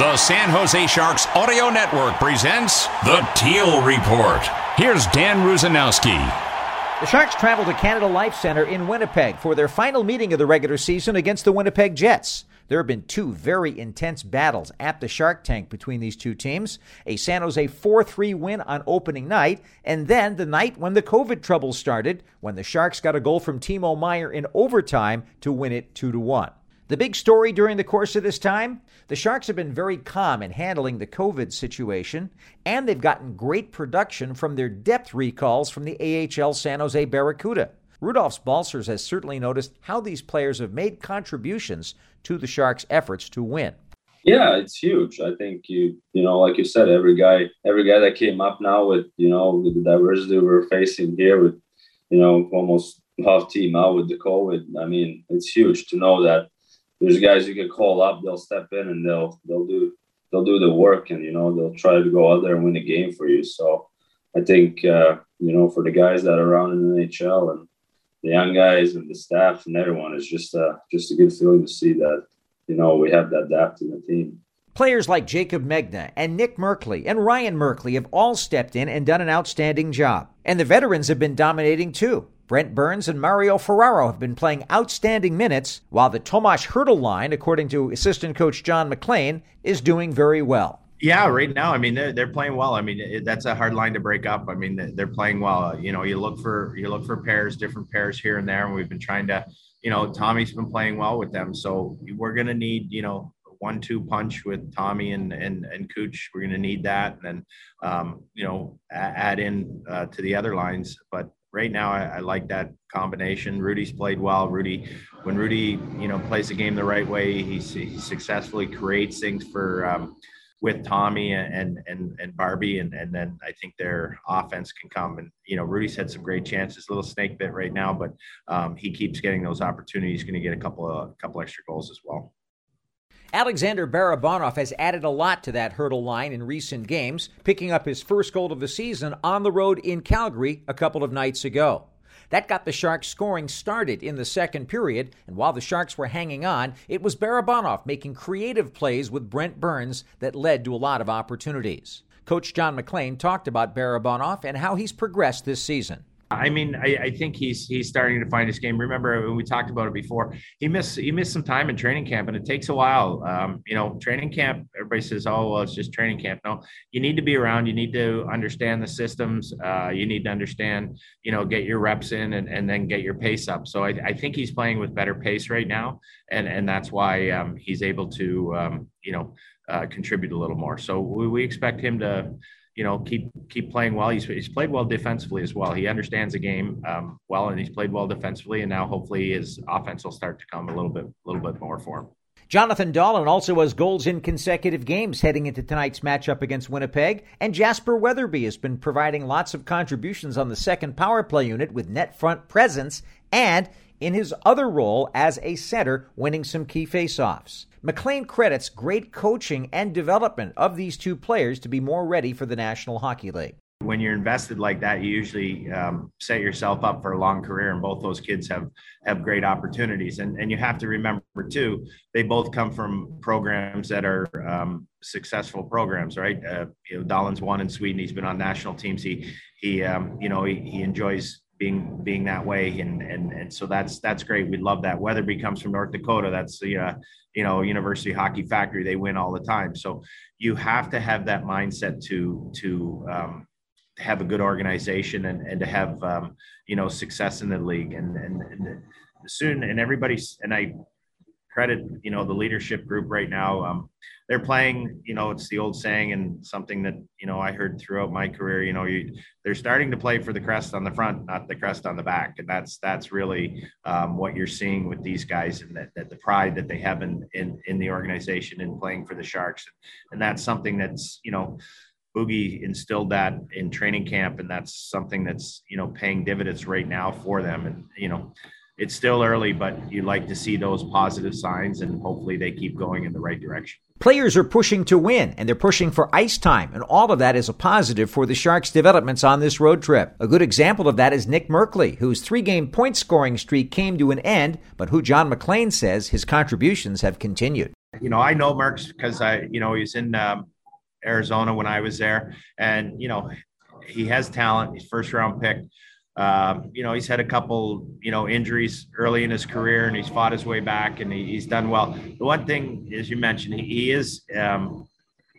The San Jose Sharks Audio Network presents The Teal Report. Here's Dan Rusanowsky. The Sharks travel to Canada Life Center in Winnipeg for their final meeting of the regular season against the Winnipeg Jets. There have been two very intense battles at the Shark Tank between these two teams a San Jose 4 3 win on opening night, and then the night when the COVID troubles started, when the Sharks got a goal from Timo Meier in overtime to win it 2 1. The big story during the course of this time the Sharks have been very calm in handling the COVID situation, and they've gotten great production from their depth recalls from the AHL San Jose Barracuda. Rudolfs Balcers has certainly noticed how these players have made contributions to the Sharks' efforts to win. Yeah, it's huge. I think you you know, like you said, every guy every guy that came up now with, you know, with the diversity we're facing here with, you know, almost half team out with the COVID. I mean, it's huge to know that there's guys you can call up, they'll step in and they'll they'll do they'll do the work and you know they'll try to go out there and win a game for you. So I think uh, you know for the guys that are around in the NHL and the young guys and the staff and everyone is just uh, just a good feeling to see that you know we have that depth in the team. Players like Jaycob Megna and Nick Merkley and Ryan Merkley have all stepped in and done an outstanding job. And the veterans have been dominating too. Brent Burns and Mario Ferraro have been playing outstanding minutes, while the Tomas Hertl line, according to assistant coach John MacLean, is doing very well. Yeah, right now, I mean, they're, they're playing well. I mean, it, that's a hard line to break up. I mean, they're playing well. You know, you look for you look for pairs, different pairs here and there, and we've been trying to, you know, Tommy's been playing well with them. So we're gonna need, you know, one-two punch with Tommy and and and Cooch. We're gonna need that, and then, um, you know, add in uh, to the other lines. But right now I, I, like that combination. Rudy's played well. Rudy, when Rudy, you know, plays the game the right way, he, he successfully creates things for um, with Tommy and and and Barbie, and and then I think their offense can come. And you know, Rudy's had some great chances. A little snake bit right now, but um, he keeps getting those opportunities. He's going to get a couple of a couple extra goals as well. Alexander Barabanov has added a lot to that Hertl line in recent games, picking up his first goal of the season on the road in Calgary a couple of nights ago. That got the Sharks scoring started in the second period, and while the Sharks were hanging on, it was Barabanov making creative plays with Brent Burns that led to a lot of opportunities. Coach John MacLean talked about Barabanov and how he's progressed this season. I mean, I, I, think he's he's starting to find his game. Remember when we talked about it before? He missed he missed some time in training camp, and it takes a while. Um, you know, training camp. Everybody says, "Oh, well, it's just training camp." No, you need to be around. You need to understand the systems. Uh, you need to understand. You know, get your reps in, and, and then get your pace up. So I, I think he's playing with better pace right now, and and that's why um, he's able to um, you know uh, contribute a little more. So we, we expect him to you know, keep keep playing well. He's he's played well defensively as well. He understands the game um, well, and he's played well defensively. And now hopefully his offense will start to come a little bit a little bit more for him. Jonathan Dahlen also has goals in consecutive games heading into tonight's matchup against Winnipeg, and Jasper Weatherby has been providing lots of contributions on the second power play unit with net front presence and in his other role as a center, winning some key faceoffs. MacLean credits great coaching and development of these two players to be more ready for the National Hockey League. When you're invested like that, you usually um, set yourself up for a long career, and both those kids have have great opportunities. And and you have to remember too, they both come from programs that are um, successful programs, right? Uh, you know, Dahlen's won in Sweden. He's been on national teams. He he um, you know he, he enjoys being being that way and and and so that's that's great we love that weatherby comes from north dakota that's the uh, you know university hockey factory they win all the time so you have to have that mindset to to um, have a good organization and, and to have um, you know success in the league and, and, and soon and everybody's and i credit, you know, the leadership group right now. Um, they're playing, you know, it's the old saying and something that, you know, I heard throughout my career, you know, you, they're starting to play for the crest on the front, not the crest on the back. And that's, that's really um, what you're seeing with these guys and that, that the pride that they have in, in, in the organization and playing for the Sharks. And that's something that's, you know, Boogie instilled that in training camp. And that's something that's, you know, paying dividends right now for them. And, you know, it's still early, but you like to see those positive signs and hopefully they keep going in the right direction. Players are pushing to win and they're pushing for ice time, and all of that is a positive for the Sharks' developments on this road trip. A good example of that is Nick Merkley, whose three game point scoring streak came to an end, but who John MacLean says his contributions have continued. You know, I know Merks because I, you know, he's in um, Arizona when I was there, and, you know, he has talent. He's first round pick. Um, you know, he's had a couple, you know, injuries early in his career, and he's fought his way back, and he, he's done well. The one thing, as you mentioned, he, he is, um,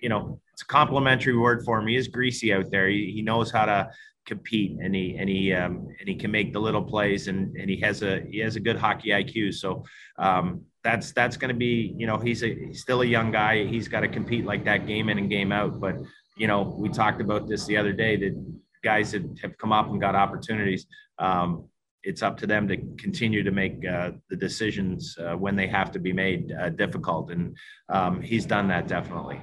you know, it's a complimentary word for him. He is greasy out there. He, he knows how to compete, and he and he um, and he can make the little plays, and and he has a he has a good hockey IQ. So um, that's that's going to be, you know, he's a he's still a young guy. He's got to compete like that game in and game out. But you know, we talked about this the other day that guys that have come up and got opportunities. Um, it's up to them to continue to make uh, the decisions uh, when they have to be made uh, difficult. And um, he's done that definitely.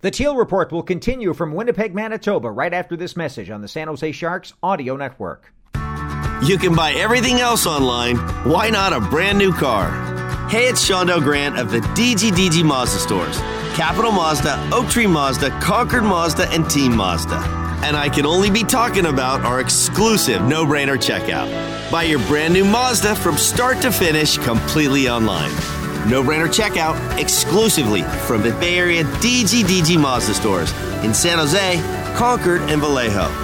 The Teal Report will continue from Winnipeg, Manitoba, right after this message on the San Jose Sharks Audio Network. You can buy everything else online. Why not a brand new car? Hey, it's Shondell Grant of the DGDG Mazda stores Capital Mazda, Oak Tree Mazda, Concord Mazda, and Team Mazda and I can only be talking about our exclusive no brainer checkout. Buy your brand new Mazda from start to finish completely online. No brainer checkout exclusively from the Bay Area DGDG Mazda stores in San Jose, Concord, and Vallejo.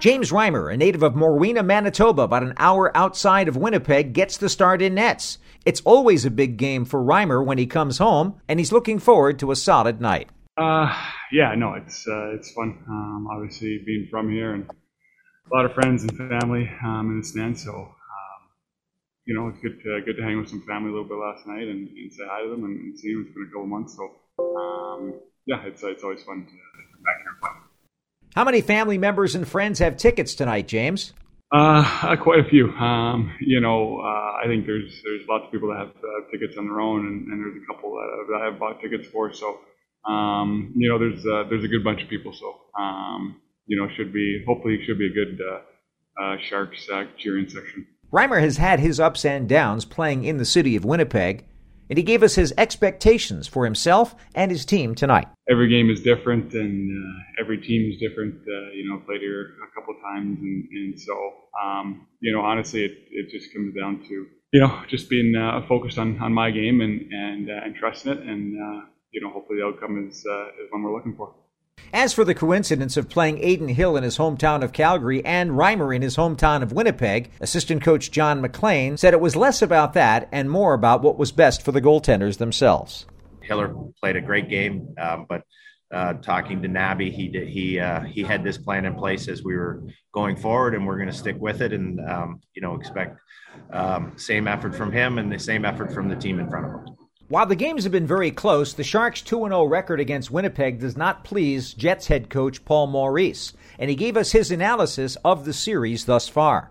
James Reimer, a native of Morweena, Manitoba, about an hour outside of Winnipeg, gets the start in nets. It's always a big game for Reimer when he comes home, and he's looking forward to a solid night. Uh, yeah, no, it's uh, it's fun. Um, obviously, being from here and a lot of friends and family um, in the stand, so um, you know, it's good to good to hang with some family a little bit last night and, and say hi to them and, and, see them. It's been a couple months, so um, yeah, it's it's always fun to come back here. How many family members and friends have tickets tonight, James? Uh, quite a few. Um, you know, uh, I think there's there's lots of people that have uh, tickets on their own, and, and there's a couple that, that I have bought tickets for. So, um, you know, there's uh, there's a good bunch of people. So, um, you know, should be hopefully should be a good uh, uh, Sharks cheering section. Reimer has had his ups and downs playing in the city of Winnipeg and he gave us his expectations for himself and his team tonight. Every game is different, and uh, every team is different. Uh, you know, played here a couple times, and, and so um, you know, honestly, it, it just comes down to you know just being uh, focused on, on my game and and uh, and trusting it, and uh, you know, hopefully the outcome is uh, is one we're looking for. As for the coincidence of playing Adin Hill in his hometown of Calgary and Reimer in his hometown of Winnipeg, assistant coach John MacLean said it was less about that and more about what was best for the goaltenders themselves. Hiller played a great game, um, but uh, talking to Nabby, he did, he uh, he had this plan in place as we were going forward, and we're going to stick with it, and um, you know expect um, same effort from him and the same effort from the team in front of him. While the games have been very close, the Sharks' 2 0 record against Winnipeg does not please Jets head coach Paul Maurice, and he gave us his analysis of the series thus far.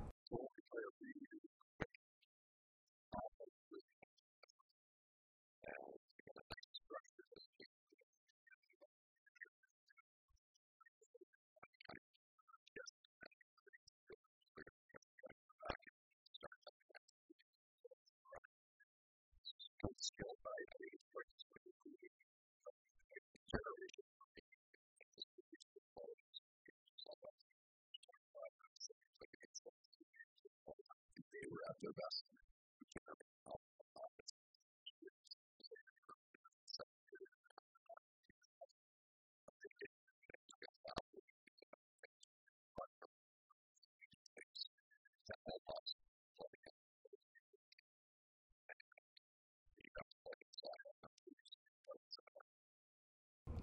Their best.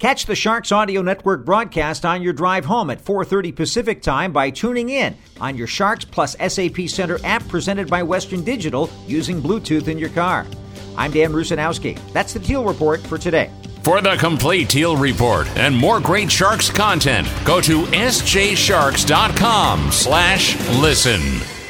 Catch the Sharks Audio Network broadcast on your drive home at 4:30 Pacific Time by tuning in on your Sharks Plus SAP Center app presented by Western Digital using Bluetooth in your car. I'm Dan Rusanowsky. That's the Teal Report for today. For the complete Teal Report and more great Sharks content, go to sjsharks.com slash listen.